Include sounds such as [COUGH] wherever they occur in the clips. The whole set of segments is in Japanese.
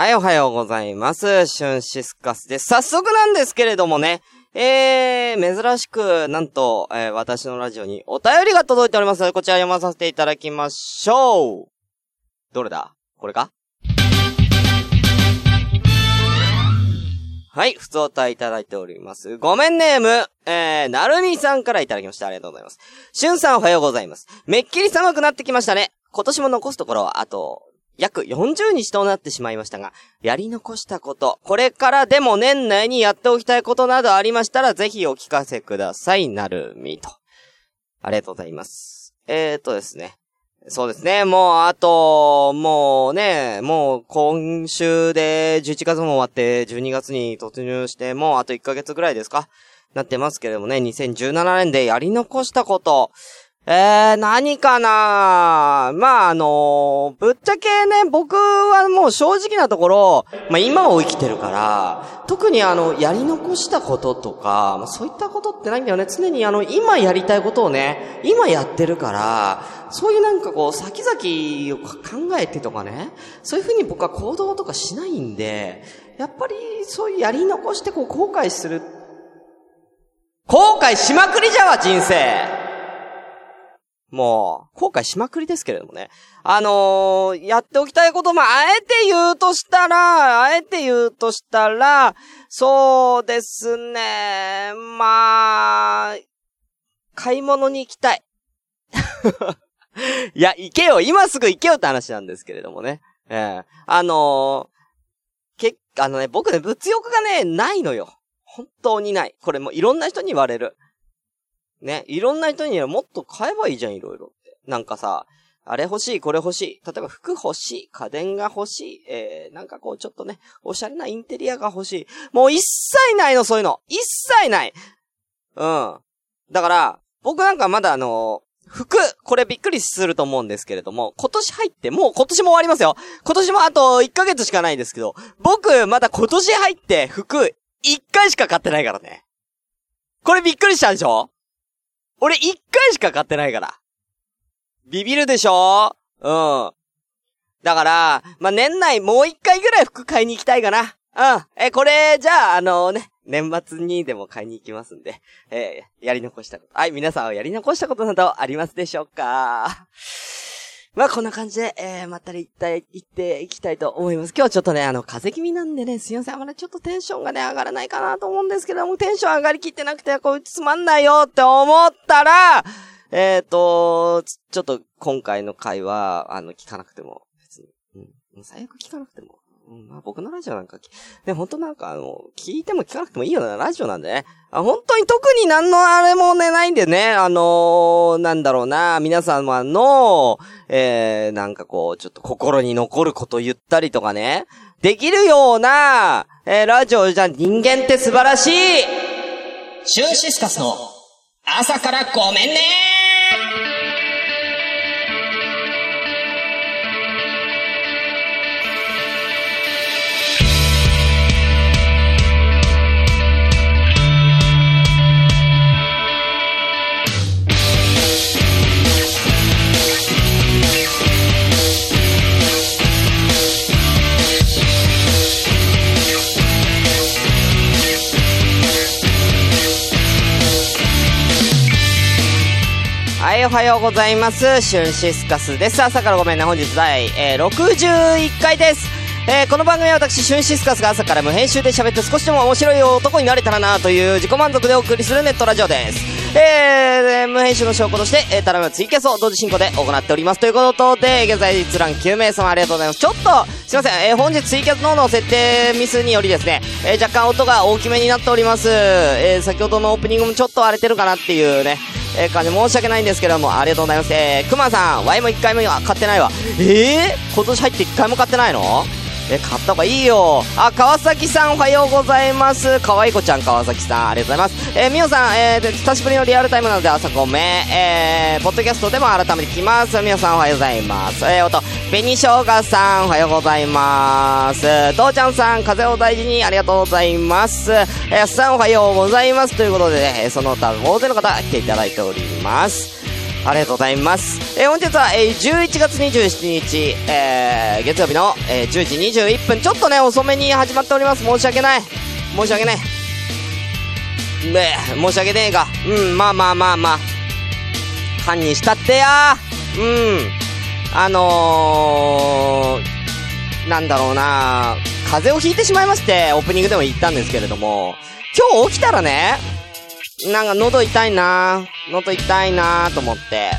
はい、おはようございます。シュンシスカスです。早速なんですけれどもね、えー、珍しく、なんと、えー、私のラジオにお便りが届いておりますので、こちら読まさせていただきましょう。どれだ？これか？はい、ふつおたいただいております。ごめんネーム、えー、なるみさんからいただきました。ありがとうございます。しゅんさんおはようございます。めっきり寒くなってきましたね。今年も残すところは、あと、約40日となってしまいましたが、やり残したこと、これからでも年内にやっておきたいことなどありましたら、ぜひお聞かせください。なるみと。ありがとうございます。えーとですね。そうですね。もう、あと、もうね、もう今週で11月も終わって12月に突入して、もうあと1ヶ月ぐらいですか？なってますけれどもね、2017年でやり残したこと、えー、何かな？まあ、あのー、ぶっちゃけね、僕はもう正直なところ、まあ今を生きてるから、特にあの、やり残したこととか、まあそういったことってないんだよね。常にあの、今やりたいことをね、今やってるから、そういうなんかこう、先々を考えてとかね、そういうふうに僕は行動とかしないんで、やっぱりそういうやり残してこう、後悔する。後悔しまくりじゃわ、人生もう、後悔しまくりですけれどもね。あのー、やっておきたいこと、まあ、あえて言うとしたら、あえて言うとしたら、そうですね、まあ、買い物に行きたい。[LAUGHS] いや、行けよ今すぐ行けよって話なんですけれどもね。ええー、あのー、け、あのね、僕ね、物欲がね、ないのよ。本当にない。これもいろんな人に言われる。ね、いろんな人にはもっと買えばいいじゃん、いろいろって。なんかさ、あれ欲しい、これ欲しい。例えば服欲しい、家電が欲しい、えー、なんかこうちょっとね、おしゃれなインテリアが欲しい。もう一切ないの、そういうの。一切ない。うん。だから、僕なんかまだあの服、これびっくりすると思うんですけれども、今年入って、もう今年も終わりますよ。今年もあと1ヶ月しかないですけど、僕、まだ今年入って服、1回しか買ってないからね。これびっくりしたでしょ？俺一回しか買ってないから。ビビるでしょ？うん。だから、まあ、年内もう一回ぐらい服買いに行きたいかな。うん。え、これ、じゃあ、あのね、年末にでも買いに行きますんで、えー、やり残したこと。はい、皆さんはやり残したことなどありますでしょうか？まあ、こんな感じで、えー、まったり行った、行っていきたいと思います。今日ちょっとね、あの、風邪気味なんでね、すいません。あまりちょっとテンションがね、上がらないかなと思うんですけども、テンション上がりきってなくて、こいつつまんないよって思ったら、えっ、ー、と、ちょっと今回の回は、あの、聞かなくても、別に、うん、最悪聞かなくても、まあ僕のラジオなんか、ね、本当なんかあの、聞いても聞かなくてもいいようなラジオなんでね。あ本当に特に何のあれもね、ないんでね、あのー、なんだろうな、皆様の、えー、なんかこう、ちょっと心に残ること言ったりとかね、できるような、えー、ラジオじゃ人間って素晴らしい。シュンシスカスの朝からごめんねい、おはようございます。シュンシスカスです。朝からごめんね。本日第、えー、61回です。えー、この番組は私、シュンシスカスが朝から無編集で喋って少しでも面白い男になれたらなという自己満足でお送りするネットラジオです。えー、無編集の証拠として、えー、ただいツイキャスを同時進行で行っております。ということで、現在閲覧9名様ありがとうございます。ちょっと、すいません、えー、本日ツイキャスのの設定ミスによりですね、えー、若干音が大きめになっております。えー、先ほどのオープニングもちょっと荒れてるかなっていうね、えー、感じ申し訳ないんですけども、ありがとうございます。えー、くまさん、ワイも1回も買ってないわ。えー、今年入って1回も買ってないの？え、買った方がいいよ。あ、川崎さんおはようございます。かわいこちゃん川崎さん、ありがとうございます。えー、みおさん、えー、久しぶりのリアルタイムなので朝ごめん。えー、ポッドキャストでも改めて聞きます。みおさんおはようございます。えー、おと、紅生姜さんおはようございます。どうちゃんさん、風を大事にありがとうございます。えー、さんおはようございます。ということで、ね、その他大勢の方来ていただいております。ありがとうございます。えー本日は、えー11月27日、えー月曜日の、えー10時21分、ちょっとね、遅めに始まっております。申し訳ない。申し訳ない。ねえ、申し訳ねえが。うん、まあまあまあまあ。堪にしたってやうん。あのー、なんだろうな風邪をひいてしまいまして、オープニングでも言ったんですけれども、今日起きたらね、なんか喉痛いな喉痛いなと思って、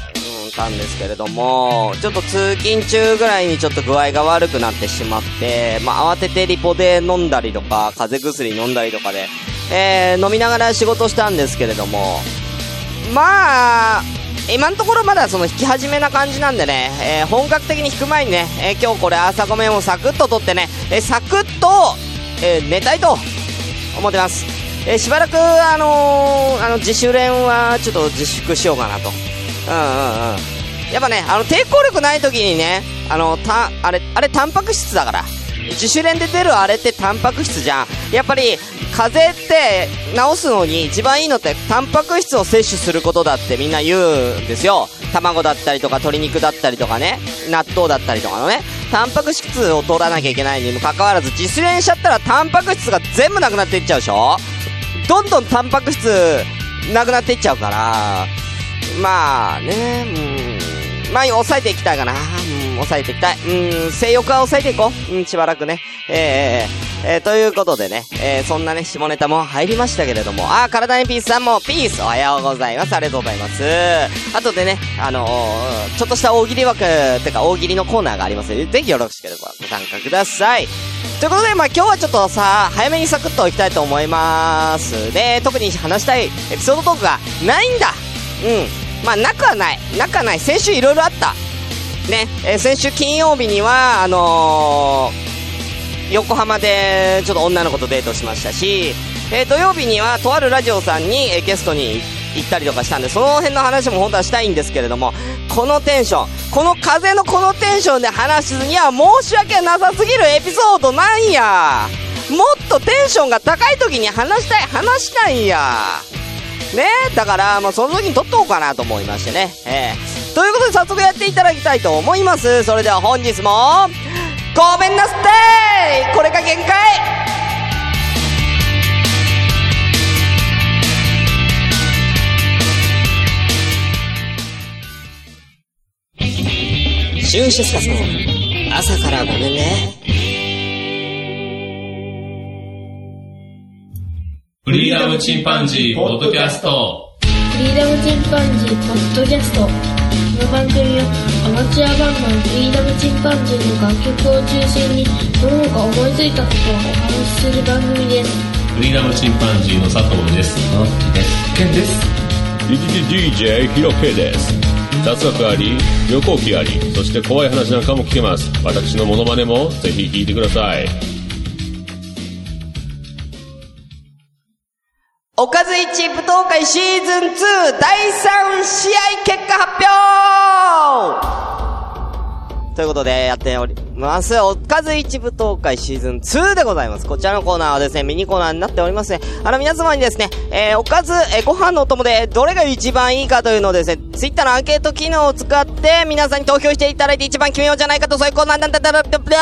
うん、たんですけれども、ちょっと通勤中ぐらいにちょっと具合が悪くなってしまって、まあ、慌ててリポで飲んだりとか、風邪薬飲んだりとかで、えー、飲みながら仕事したんですけれども、まあ、今のところまだその弾き始めな感じなんでね、えー本格的に弾く前にね、えー今日これ朝ごめんをサクッと取ってね、えーサクッと、えー寝たいと思ってます。えーしばらく、あのーあの、自主練はちょっと自粛しようかなと。うんうんうん。やっぱね、あの、抵抗力ない時にね、あの、た、あれ、あれ、タンパク質だから。自主練で出るあれってタンパク質じゃん。やっぱり、風邪って治すのに一番いいのってタンパク質を摂取することだってみんな言うんですよ。卵だったりとか鶏肉だったりとかね、納豆だったりとかのね、タンパク質を取らなきゃいけないにもかかわらず自主練しちゃったらタンパク質が全部なくなっていっちゃうでしょどんどんタンパク質なくなっていっちゃうから、まあね、うん、まあ抑えていきたいかな。うん、抑えていきたい。うん、性欲は抑えていこう。うん、しばらくね。え、えー、えーということでね、えー、そんなね、下ネタも入りましたけれども、あー、体にピースさんも、ピースおはようございます。ありがとうございます。あとでね、あのー、ちょっとした大喜利枠、てか大喜利のコーナーがありますので、ぜひよろしければご参加ください。ということで、まあ今日はちょっとさ、早めにサクッといきたいと思います。で、特に話したいエピソードトークがないんだうん。まあなくはない。なくはない。先週いろいろあった。ね、えー先週金曜日には、あのー横浜でちょっと女の子とデートしましたし、えー土曜日にはとあるラジオさんに、えーゲストに行ったりとかしたんで、その辺の話も本当はしたいんですけれども、このテンション、この風のこのテンションで話すには申し訳なさすぎるエピソードなんや。もっとテンションが高い時に話したい、話したいんや。ねだから、もうその時に撮っとこうかなと思いましてね。えーということで早速やっていただきたいと思います。それでは本日も、ごめんなさい。これが限界。シュンシスカスの朝からごめんね。フリーダムチンパンジーポッドキャスト。フリーダムチンパンジーポッドキャスト。この番組はアマチュアバンドフリーダムチンパンジーの楽曲を中心にその他思いついたことをお話しする番組ですフリーダムチンパンジーの佐藤ですのです。ケンです。DJ ヒロケです雑学あり旅行記ありそして怖い話なんかも聞けます私のモノマネもぜひ聞いてくださいおかず一舞踏会シーズン2第3試合結果発表ということでやっております。おかず一舞踏会シーズン2でございます。こちらのコーナーはですね、ミニコーナーになっておりますね。あの皆様にですね、えー、おかず、えーご飯のお供でどれが一番いいかというのをですね、ツイッターのアンケート機能を使って皆さんに投票していただいて一番決めようじゃないかとそういうコーナーなんだったら、ブラブラ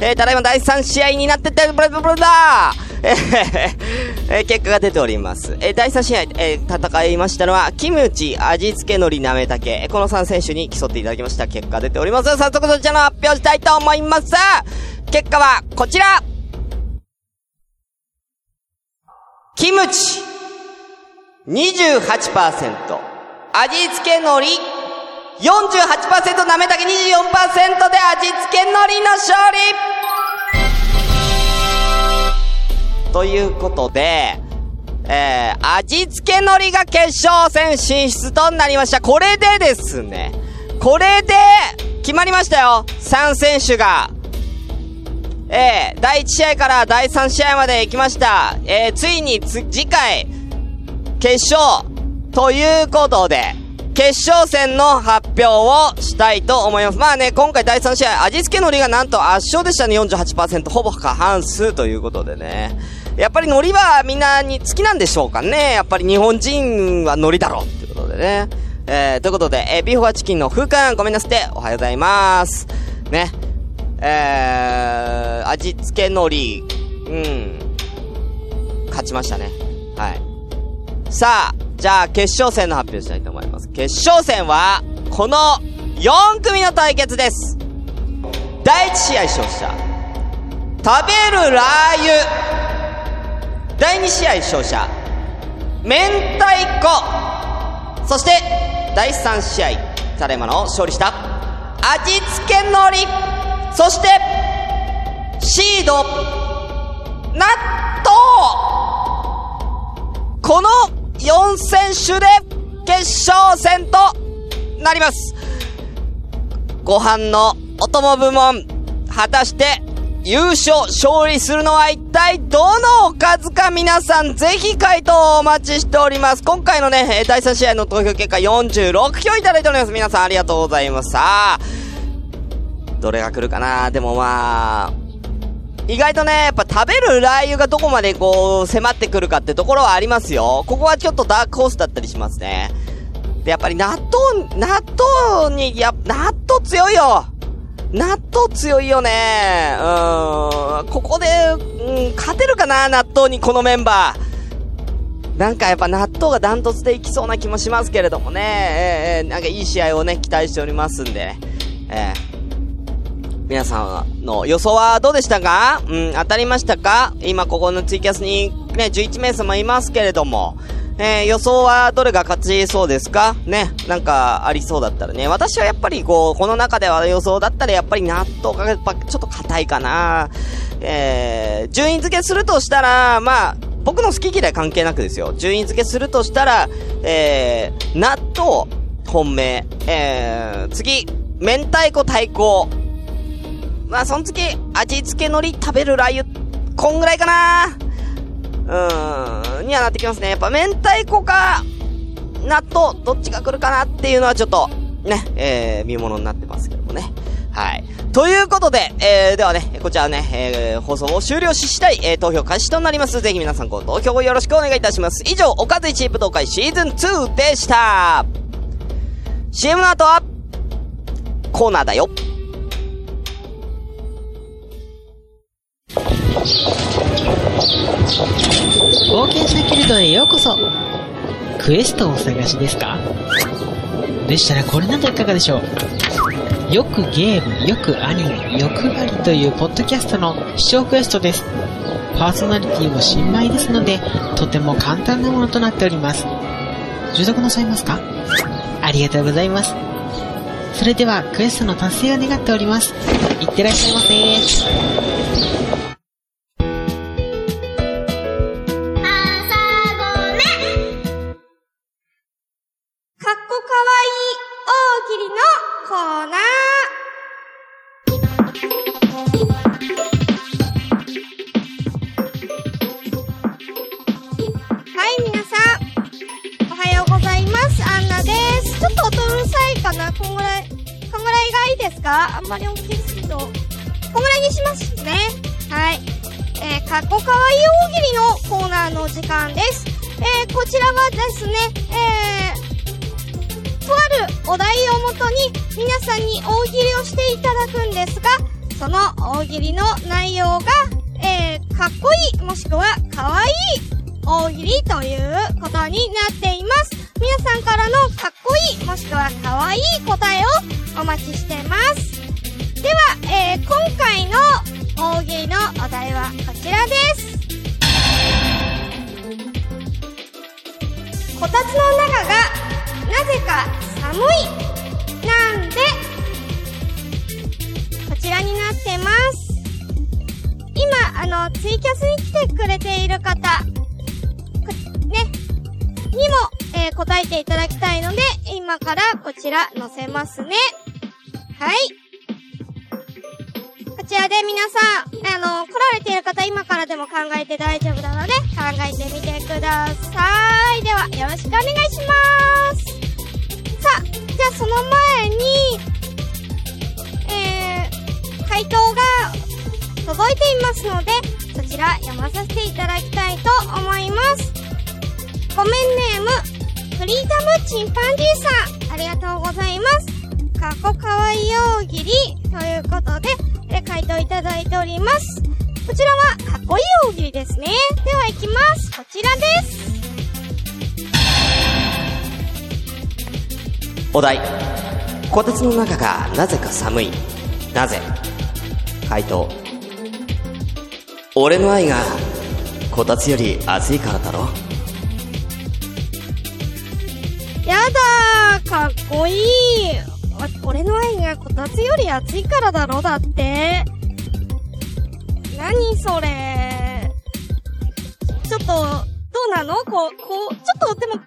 えー、ただいま第3試合になってて、ブラブラブラ [LAUGHS] えーえ結果が出ております。えー第3試合、えー戦いましたのは、キムチ、味付け海苔、なめたけ、この3選手に競っていただきました。結果出ております。早速そちらの発表したいと思います。結果は、こちらキムチ、28%、味付け海苔、48%、なめたけ24%で味付け海苔の勝利ということで、えー、味付け海苔が決勝戦進出となりました。これでですね、これで、決まりましたよ !3 選手が。えー、第1試合から第3試合まで行きました。えー、ついにつ、次回、決勝、ということで、決勝戦の発表をしたいと思います。まあね、今回第3試合、味付け海苔がなんと圧勝でしたね、48%、ほぼ過半数ということでね。やっぱり海苔はみんなに好きなんでしょうかね。やっぱり日本人は海苔だろうっていうことでね。えー、ということで、えー、ビーフォアチキンの風館ごめんなさって、おはようございます。ね。えー、味付け海苔、うん。勝ちましたね。はい。さあ、じゃあ決勝戦の発表したいと思います。決勝戦は、この4組の対決です。第1試合勝者、食べるラー油。第2試合勝者、明太子。そして、第3試合、タレマの勝利した、味付け海苔。そして、シード、納豆この4選手で決勝戦となります。ご飯のお供部門、果たして優勝、勝利するのは一体どのおかずか皆さんぜひ回答をお待ちしております。今回のね、えー第3試合の投票結果46票いただいております。皆さんありがとうございます。さあ、どれが来るかな？でもまあ、意外とね、やっぱ食べるラー油がどこまでこう、迫ってくるかってところはありますよ。ここはちょっとダークホースだったりしますね。で、やっぱり納豆、納豆に、や、納豆強いよ納豆強いよねうん。ここで、うん、勝てるかな納豆にこのメンバー。なんかやっぱ納豆がダントツでいきそうな気もしますけれどもね。えーなんかいい試合をね、期待しておりますんで。えー皆さんの予想はどうでしたか？うん、当たりましたか？今ここのツイキャスにね、11名様いますけれども、えー、予想はどれが勝ちそうですか？ね、なんかありそうだったらね。私はやっぱりこう、この中では予想だったらやっぱり納豆がやっぱちょっと硬いかな。えー、順位付けするとしたら、まあ、僕の好き嫌い関係なくですよ。順位付けするとしたら、えー、納豆、本命、えー、次、明太子対抗、まあ、その次、味付け海苔食べるラー油、こんぐらいかな。ーん、にはなってきますね。やっぱ明太子か、納豆、どっちが来るかなっていうのはちょっと、ね、えー、見物になってますけどもね。はい。ということで、えー、ではね、こちらね、えー、放送を終了し次第、えー、投票開始となります。ぜひ皆さんご投票をよろしくお願いいたします。以上、おかず一武道会シーズン2でした。CM の後は、コーナーだよ。険者ギルドへようこそクエストをお探しですか？でしたらこれなどいかがでしょう？よくゲーム、よくアニメ、欲張りというポッドキャストの視聴クエストです。パーソナリティも新米ですので、とても簡単なものとなっております。受読なさいますか？ありがとうございます。それではクエストの達成を願っております。いってらっしゃいませ。かな？こんぐらい、こんぐらいがいいですか？あんまり大きすぎると。こんぐらいにしますね。はい。えー、かっこかわいい大喜利のコーナーの時間です。えー、こちらはですね、えー、とあるお題をもとに皆さんに大喜利をしていただくんですが、その大喜利の内容が、えー、かっこいい、もしくはかわいい大喜利ということになっています。皆さんからのかっこもしくはかわい答えをお待ちしてます。では、えー、今回の大喜利のお題はこちらです。こたつの中がなぜか寒いなんで？こちらになってます今あのツイキャスに来てくれている方ねにも、えー答えていただきたいので今からこちら載せますねはいこちらで皆さん、あの、来られている方今からでも考えて大丈夫なので、考えてみてください。では、よろしくお願いします。さあ、じゃあその前に、えー、回答が届いていますので、そちら読まさせていただきたいと思います。ごめんネーム、フリーダムチンパンジーさん。ありがとうございます。かっこかわいい大喜利ということで、え回答いただいております。こちらはかっこいい大喜利ですね。では行きます。こちらです。お題。こたつの中がなぜか寒い。なぜ？回答。俺の愛が、こたつより熱いからだろかっこいい。俺の愛がこたつより熱いからだろ、だって。何それ。ちょっと、どうなの？こう、こう、ちょっとでも、なん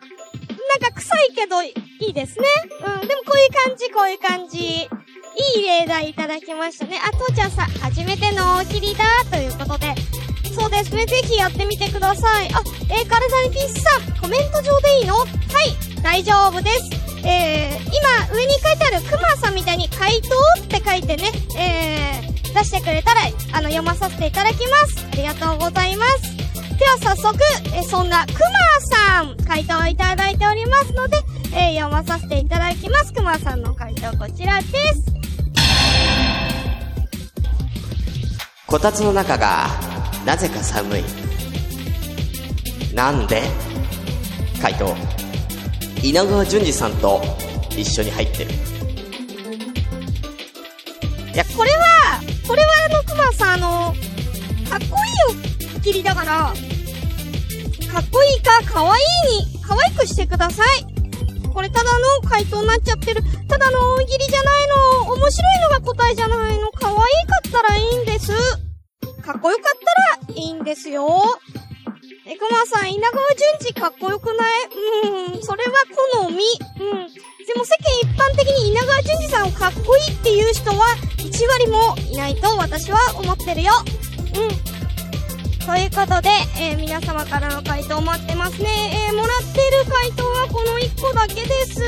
か臭いけどいいですね。うん、でもこういう感じ、こういう感じ。いい例題いただきましたね。あ、とーちゃんさ、初めての大喜利だ、ということで。そうですね、ぜひやってみてください。あ、えー、カルダニピースさん、コメント上でいいの？はい、大丈夫です。えー、今、上に書いてあるクマさんみたいに回答って書いてね、えー、出してくれたら、あの、読まさせていただきます。ありがとうございます。では早速、えーそんなクマさん、回答をいただいておりますので、えー、読まさせていただきます。クマさんの回答こちらです。こたつの中が、なぜか寒い。なんで？回答。稲川淳二さんと一緒に入ってる。いや、これは、これはあの、クマさん、あの、かっこいいおきりだから、かっこいいか、かわいいに、可愛くしてください。これただの回答になっちゃってる。ただの大喜利じゃないの。面白いのが答えじゃないの。可愛かったらいいんです。かっこよかったらいいんですよ。え、クマさん、稲川淳二かっこよくない？うん、それは好み。うん。でも世間一般的に稲川淳二さんをかっこいいっていう人は1割もいないと私は思ってるよ。うん。ということで、えー皆様からの回答待ってますね。えーもらってる回答はこの1個だけです。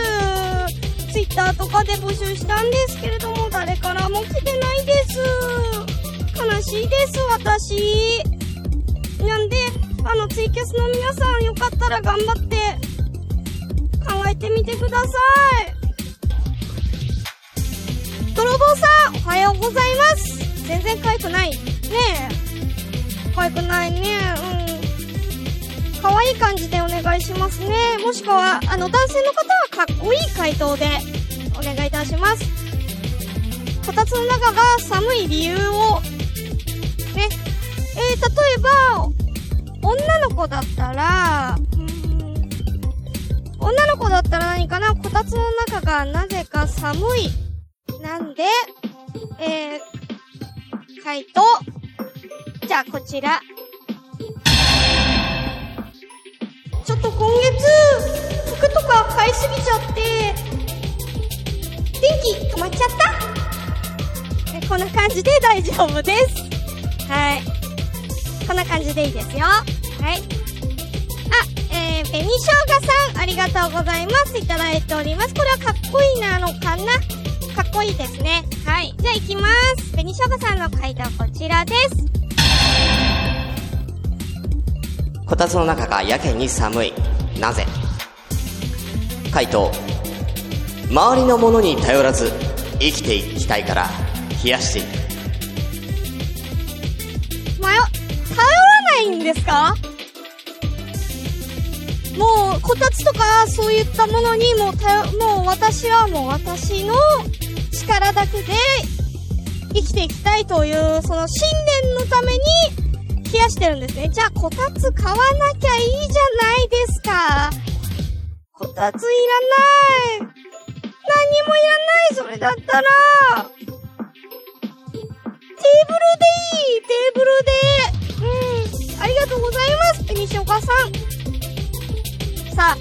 ツイッターとかで募集したんですけれども、誰からも来てないです。悲しいです、私。なんで、あの、ツイキャスの皆さんよかったら頑張って考えてみてください。泥棒さん、おはようございます。全然可愛くない。ねえ。可愛くないね。うん。可愛い感じでお願いしますね。もしくは、あの、男性の方はかっこいい回答でお願いいたします。こたつの中が寒い理由を、ね。えー、例えば、女の子だったら、女の子だったら何かな？こたつの中がなぜか寒い。なんで、えー、回答。じゃあ、こちら。ちょっと今月、服とか買いすぎちゃって、電気止まっちゃったえこんな感じで大丈夫です。はい。こんな感じでいいですよ。はい。あ、えー、紅生姜さん、ありがとうございます。いただいております。これはかっこいいなのかなかっこいいですね。はい。じゃあ行きます。紅生姜さんの回答こちらです。こたつの中がやけに寒い。なぜ？回答。周りのものに頼らず、生きていきたいから、冷やしていく。んですか？もう、こたつとか、そういったものにもう、もう私はもう私の力だけで生きていきたいという、その信念のために冷やしてるんですね。じゃあ、こたつ買わなきゃいいじゃないですか。こたついらない。何もいらない、それだったら。テーブルでいい、テーブルで。うん。ありがとうございます、紅しおかさん。さあ、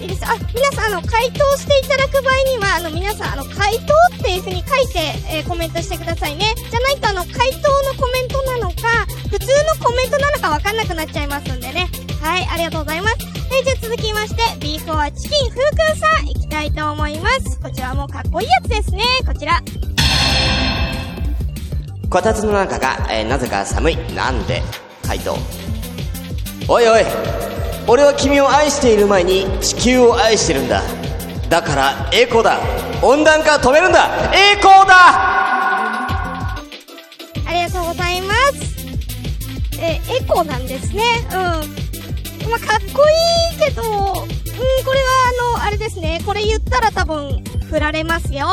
いいです。あ、皆さん、あの、回答していただく場合には、あの、皆さん、あの、回答っていう風に書いて、えーコメントしてくださいね。じゃないと、あの、回答のコメントなのか、普通のコメントなのかわかんなくなっちゃいますんでね。はい、ありがとうございます。えーじゃあ続きまして、ビーフォアチキン、ふうくんさん、いきたいと思います。こちらもかっこいいやつですね。こちら。こたつの中が、えーなぜか寒い。なんで？回答。おいおい俺は君を愛している前に地球を愛してるんだ。だからエコだ温暖化止めるんだエコだありがとうございます。え、エコなんですね。うん。まあ、かっこいいけど、うん、これはあの、あれですね。これ言ったら多分、振られますよ。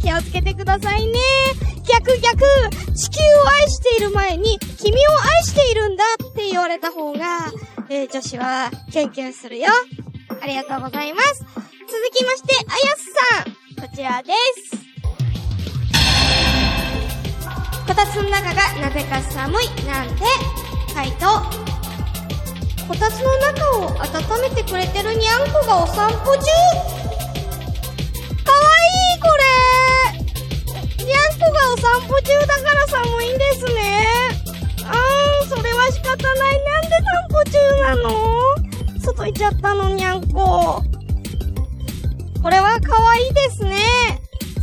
気をつけてくださいね。逆逆、地球を愛している前に、君を愛しているんだって言われた方が、えー女子は、キュンキュンするよ。ありがとうございます。続きまして、あやすさん。こちらです。こたつの中がなぜか寒いなんて回答こたつの中を温めてくれてるにゃんこがお散歩中かわいいこれにゃんこがお散歩中だから寒いんですねあーそれは仕方ないなんで散歩中なの外行っちゃったのにゃんここれは可愛いいですね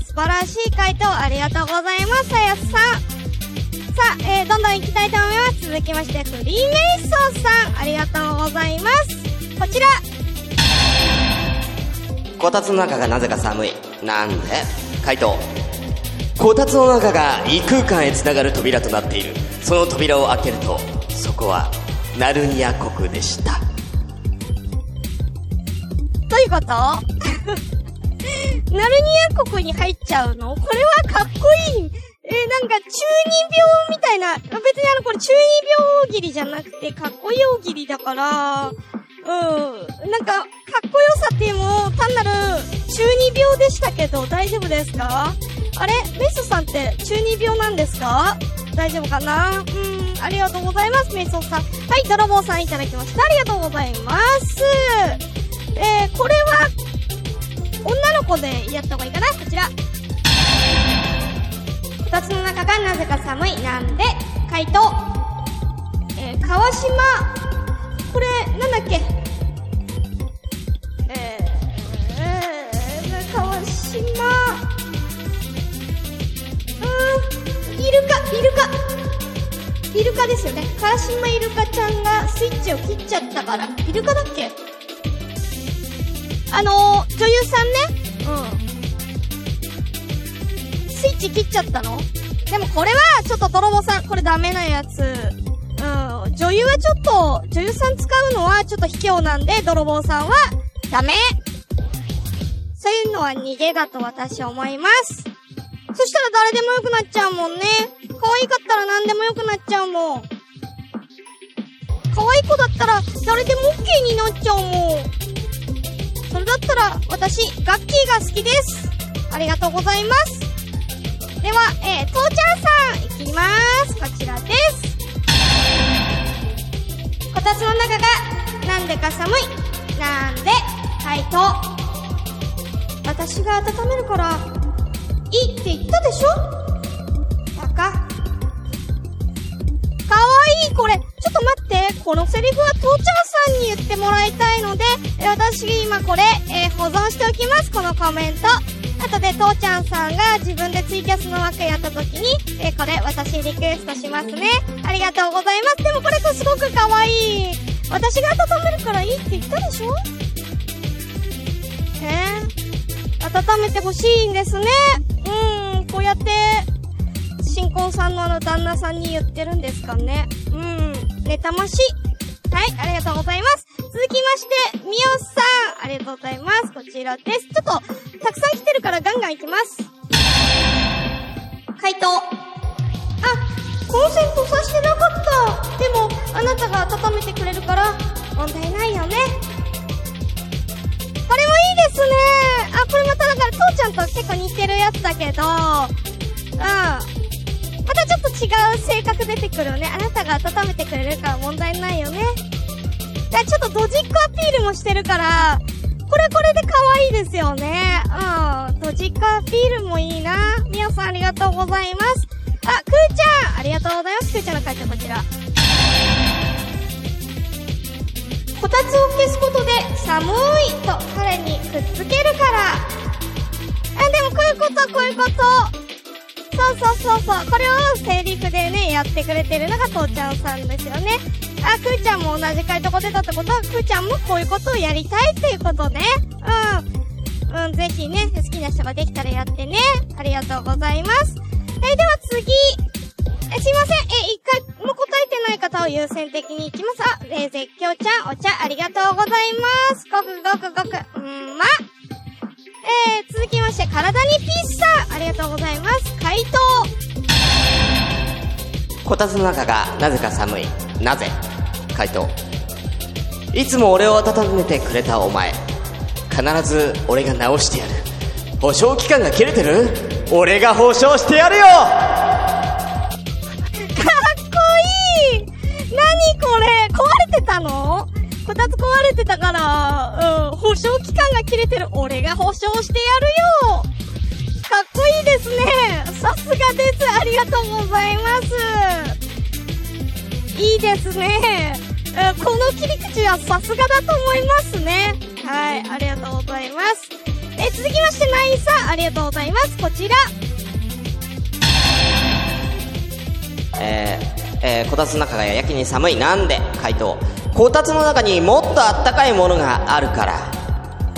素晴らしい回答ありがとうございます、あやすさん。さあ、えー、どんどん行きたいと思います。続きまして、フリーメイソーさん、ありがとうございます。こちら、こたつの中がなぜか寒い。なんで？回答。こたつの中が異空間へつながる扉となっている。その扉を開けるとそこはナルニア国でした。どういうこと？ナルニア国に入っちゃうの？これはかっこいい。えー、なんか中二病みたいな、別にあのこれ中二病大喜利じゃなくてかっこいい大喜利だから、うん。なんか、かっこよさっていうのも単なる中二病でしたけど大丈夫ですか？あれ？メイソさんって中二病なんですか？大丈夫かな？うん、ありがとうございます、メイソさん。はい、泥棒さんいただきました。ありがとうございます。えー、これは、女の子でやった方がいいかな？こちら。二つの中がなぜか寒い。なんで、回答。えー、川島、これ、なんだっけ?えー、えー、川島、うーん、イルカ、イルカ。イルカですよね。川島イルカちゃんがスイッチを切っちゃったから。イルカだっけ?あのー、女優さんね。うん。スイッチ切っちゃったの？でもこれは、ちょっと泥棒さん、これダメなやつ。うん。女優はちょっと、女優さん使うのはちょっと卑怯なんで、泥棒さんは、ダメそういうのは逃げだと私は思います。そしたら誰でも良くなっちゃうもんね。可愛かったら何でも良くなっちゃうもん。可愛い子だったら誰でも OK になっちゃうもん。それだったら、私、ガッキーが好きです。ありがとうございます。では、えー、とうちゃんさん、いきます。こちらです。こたつの中が、なんでか寒い。なんで、回答。私が温めるから、いいって言ったでしょ？バカ。かわいい、これ。ちょっと待って。このセリフはとうちゃんさんに言ってもらいたいので、私今これ、えー保存しておきます。このコメント。後でとうちゃんさんが自分でツイキャスの枠やった時に、えーこれ私リクエストしますね。ありがとうございます。でもこれすごくかわいい。私が温めるからいいって言ったでしょ？えー、温めてほしいんですね。うん、こうやって、新婚さんのあの旦那さんに言ってるんですかね。うん、妬ましい。はい、ありがとうございます。続きまして、みおさん、ありがとうございます。こちらです。ちょっと、たくさん来てるからガンガンいきます。回答。あ、コンセント挿してなかった。でも、あなたが温めてくれるから、問題ないよね。これもいいですね。あ、これまただから、とうちゃんと結構似てるやつだけど、うん。またちょっと違う性格出てくるよね。あなたが温めてくれるから問題ないよね。ちょっとドジっ子アピールもしてるから、これこれで可愛いですよね。うん。ドジっ子アピールもいいな。みやさんありがとうございます。あ、くーちゃんありがとうございます。くーちゃんの回答こちら。こたつを消すことで寒いと彼にくっつけるから。あ、でもこういうこと、こういうこと。そうそうそうそう。これをセリフでね、やってくれてるのがとうちゃんさんですよね。あ、くーちゃんも同じ回答が出たってことは、くーちゃんもこういうことをやりたいっていうことね。うん。うん、ぜひね、好きな人ができたらやってね。ありがとうございます。えーでは次。え、すいません。え、一回も答えてない方を優先的に行きます。あ、えー、絶叫ちゃん、お茶ありがとうございます。ごくごくごく、うんま。えー、続きまして、体にピッサありがとうございます。回答。こたつの中がなぜか寒い。なぜ？回答。いつも俺を温めてくれたお前。必ず俺が直してやる。保証期間が切れてる？俺が保証してやるよ！かっこいい！何これ？壊れてたの？こたつ壊れてたから、うん、保証期間が切れてる。俺が保証してやるよ！かっこいいですね。さすがです。ありがとうございます。いいですね。この切り口はさすがだと思いますね。はい、ありがとうございます。え、続きまして、ナインさん、ありがとうございます。こちら。えー、えー、こたつの中がやけに寒い。なんで回答。こたつの中にもっとあったかいものがあるから。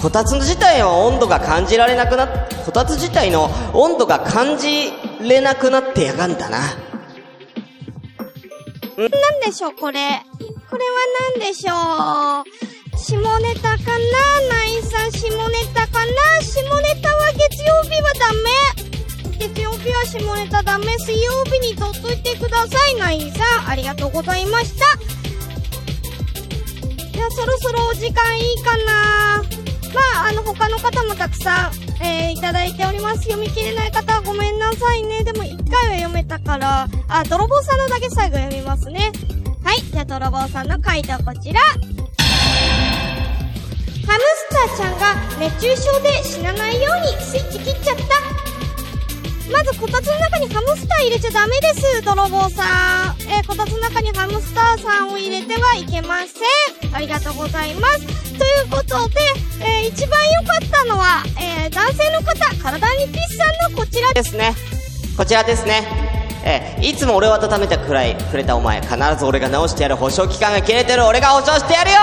こたつ自体の温度が感じられなくなっ、こたつ自体の温度が感じれなくなってやがんだな。なんでしょう、これ？これは何でしょう？下ネタかな？ナインさん、下ネタかな？下ネタは月曜日はダメ。月曜日は下ネタダメ。水曜日にとっといてください、ナインさん。ありがとうございました。じゃあ、そろそろお時間いいかなまあ、あの、他の方もたくさん、えー、いただます。読み切れない方はごめんなさいね。でも、一回は読めたから、あ、泥棒さんのだけ最後読みますね。はい。じゃあ、泥棒さんの回答こちら。ハムスターちゃんが熱中症で死なないようにスイッチ切っちゃった。まず、こたつの中にハムスター入れちゃダメです、泥棒さん。えこたつの中にハムスターさんを入れてはいけません。ありがとうございます。ということで、えー一番良かったのは、えー男性の方、体にピッさんのこちらですね。こちらですね。えーいつも俺を温めてくらいくれたお前、必ず俺が直してやる保証期間が切れてる俺が保証してやるよ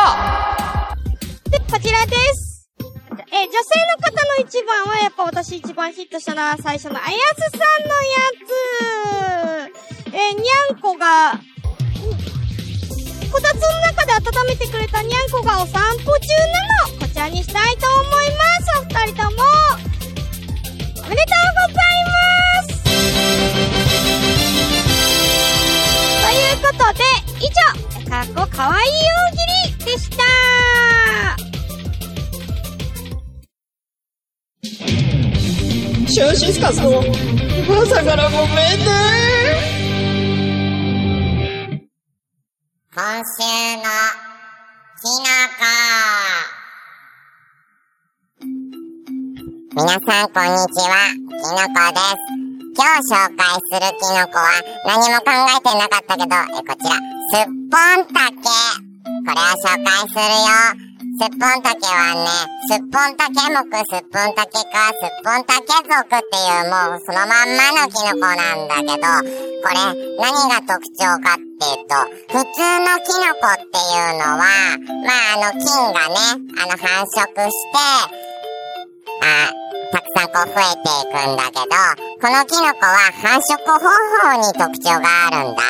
で、こちらです。えー女性の方の一番は、やっぱ私一番ヒットしたのは最初のあやすさんのやつ。えーにゃんこが、こたつの中で温めてくれたにゃんこがお散歩中なの。こちらにしたいと思います。お二人とも。おめでとうございます。ということで、以上、かっこかわいい大喜利でした。シュンシスカスの朝からごめんね。今週のきのこ。皆さんこんにちは、きのこです。今日紹介するきのこは何も考えてなかったけど、え、こちら、すっぽんたけ。これは紹介するよ。すっぽんたけはね、すっぽんたけ目、すっぽんたけか、すっぽんたけ族っていうもうそのまんまのキノコなんだけど、これ何が特徴かっていうと、普通のキノコっていうのは、まああの菌がね、あの繁殖して、あ、たくさんこう増えていくんだけど、このキノコは繁殖方法に特徴があるんだ。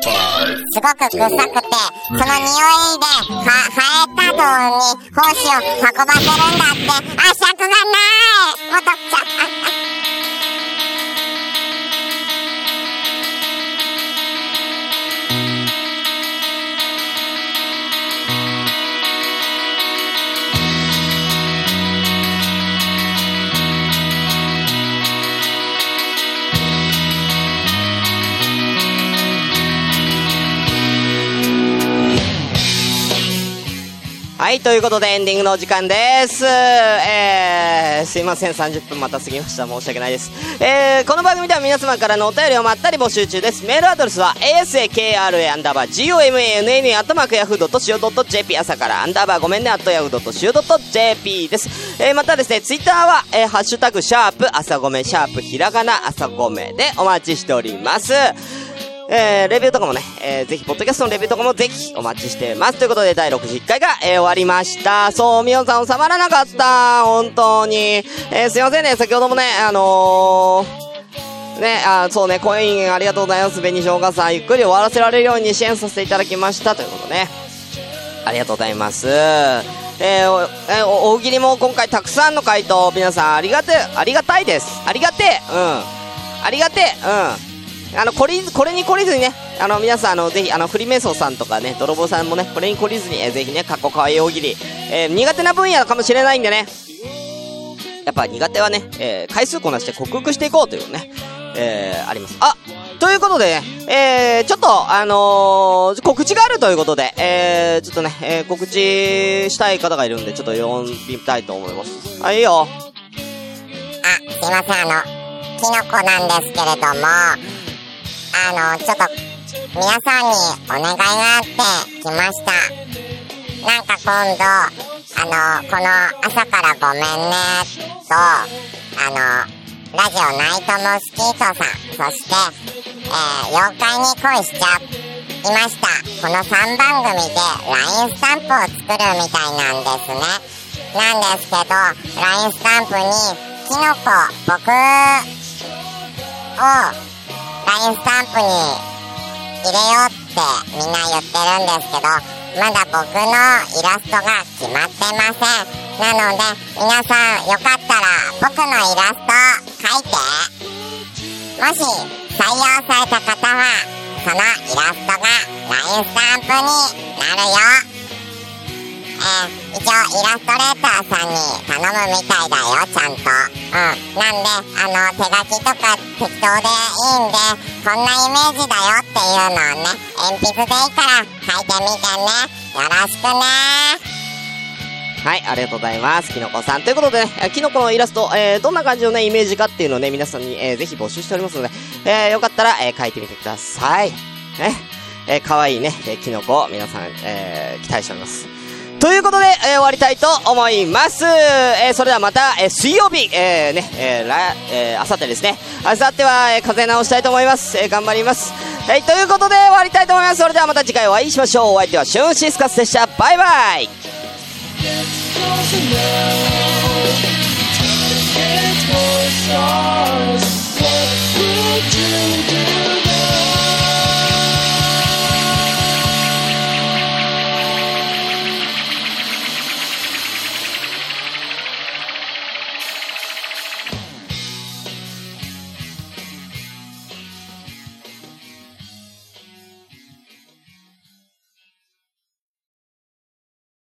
すごく臭くて、その匂いで、は、生えた道に胞子を運ばせるんだって。あ、尺がないもっと、ちゃ、あ、はい、ということでエンディングのお時間です。えー、すいません、30分また過ぎました。申し訳ないです。えー、この番組では皆様からのお便りをまったり募集中です。メールアドレスは、asakra アンダーバー gomannn アットマークヤフー .co.jp 朝からアンダーバーごめんね、アットヤフー .co.jp です。えー、またですね、ツイッターは、えー、ハッシュタグ、シャープ、朝ごめ、シャープ、ひらがな、朝ごめでお待ちしております。えー、レビューとかもね、えー、ぜひ、ポッドキャストのレビューとかもぜひお待ちしてます。ということで、第61回が、えー、終わりました。そう、みおさん収まらなかった。本当に。えー、すいませんね、先ほどもね、あのー、ね、あそうね、コインありがとうございます。紅しょうがさん、ゆっくり終わらせられるように支援させていただきました。ということね。ありがとうございます。えー、お、えーお大喜利も今回たくさんの回答、皆さんありがて、ありがたいです。ありがて、うん。ありがて、うん。あの、これ、これに懲りずにね、あの、皆さん、あの、ぜひ、あの、フリメソさんとかね、泥棒さんもね、これに懲りずに、えーぜひね、かっこかわいい大喜利、えー苦手な分野かもしれないんでね、やっぱ苦手はね、えー回数こなして克服していこうというね、えーあります。あということでね、えー、ちょっと、あのー告知があるということで、えー、ちょっとね、えー告知したい方がいるんで、ちょっと読みたいと思います。はい、いいよ。あ、すいません、あの、キノコなんですけれども、あの、ちょっと、皆さんにお願いがあって来ました。なんか今度、あの、この朝からごめんね、と、あの、ラジオナイトモスキートさん、そして、えー、妖怪に恋しちゃいました。この3番組で LINE スタンプを作るみたいなんですね。なんですけど、LINE スタンプに、キノコ、僕を、LINE スタンプに入れようってみんな言ってるんですけど、まだ僕のイラストが決まってません。なので、皆さんよかったら僕のイラスト描いて。もし採用された方は、そのイラストが LINE スタンプになるよ。えー、一応イラストレーターさんに頼むみたいだよ、ちゃんと。うん。なんで、あの、手書きとか適当でいいんで、こんなイメージだよっていうのをね、鉛筆でいいから書いてみてね。よろしくねはい、ありがとうございます。きのこさん。ということでね、きのこのイラスト、えー、どんな感じのね、イメージかっていうのをね、皆さんに、えー、ぜひ募集しておりますので、えー、よかったら、えー、書いてみてください。ね。えー、かわいいね、えー、きのこを皆さん、えー、期待しております。ということで、えー、終わりたいと思います。えー、それではまた、えー、水曜日、えー、ね、えー、ら、えー、あさってですね。あさっては、えー、風直したいと思います。えー、頑張ります。はい、ということで終わりたいと思います。それではまた次回お会いしましょう。お相手はシュンシスカスでした。バイバイ What would you do?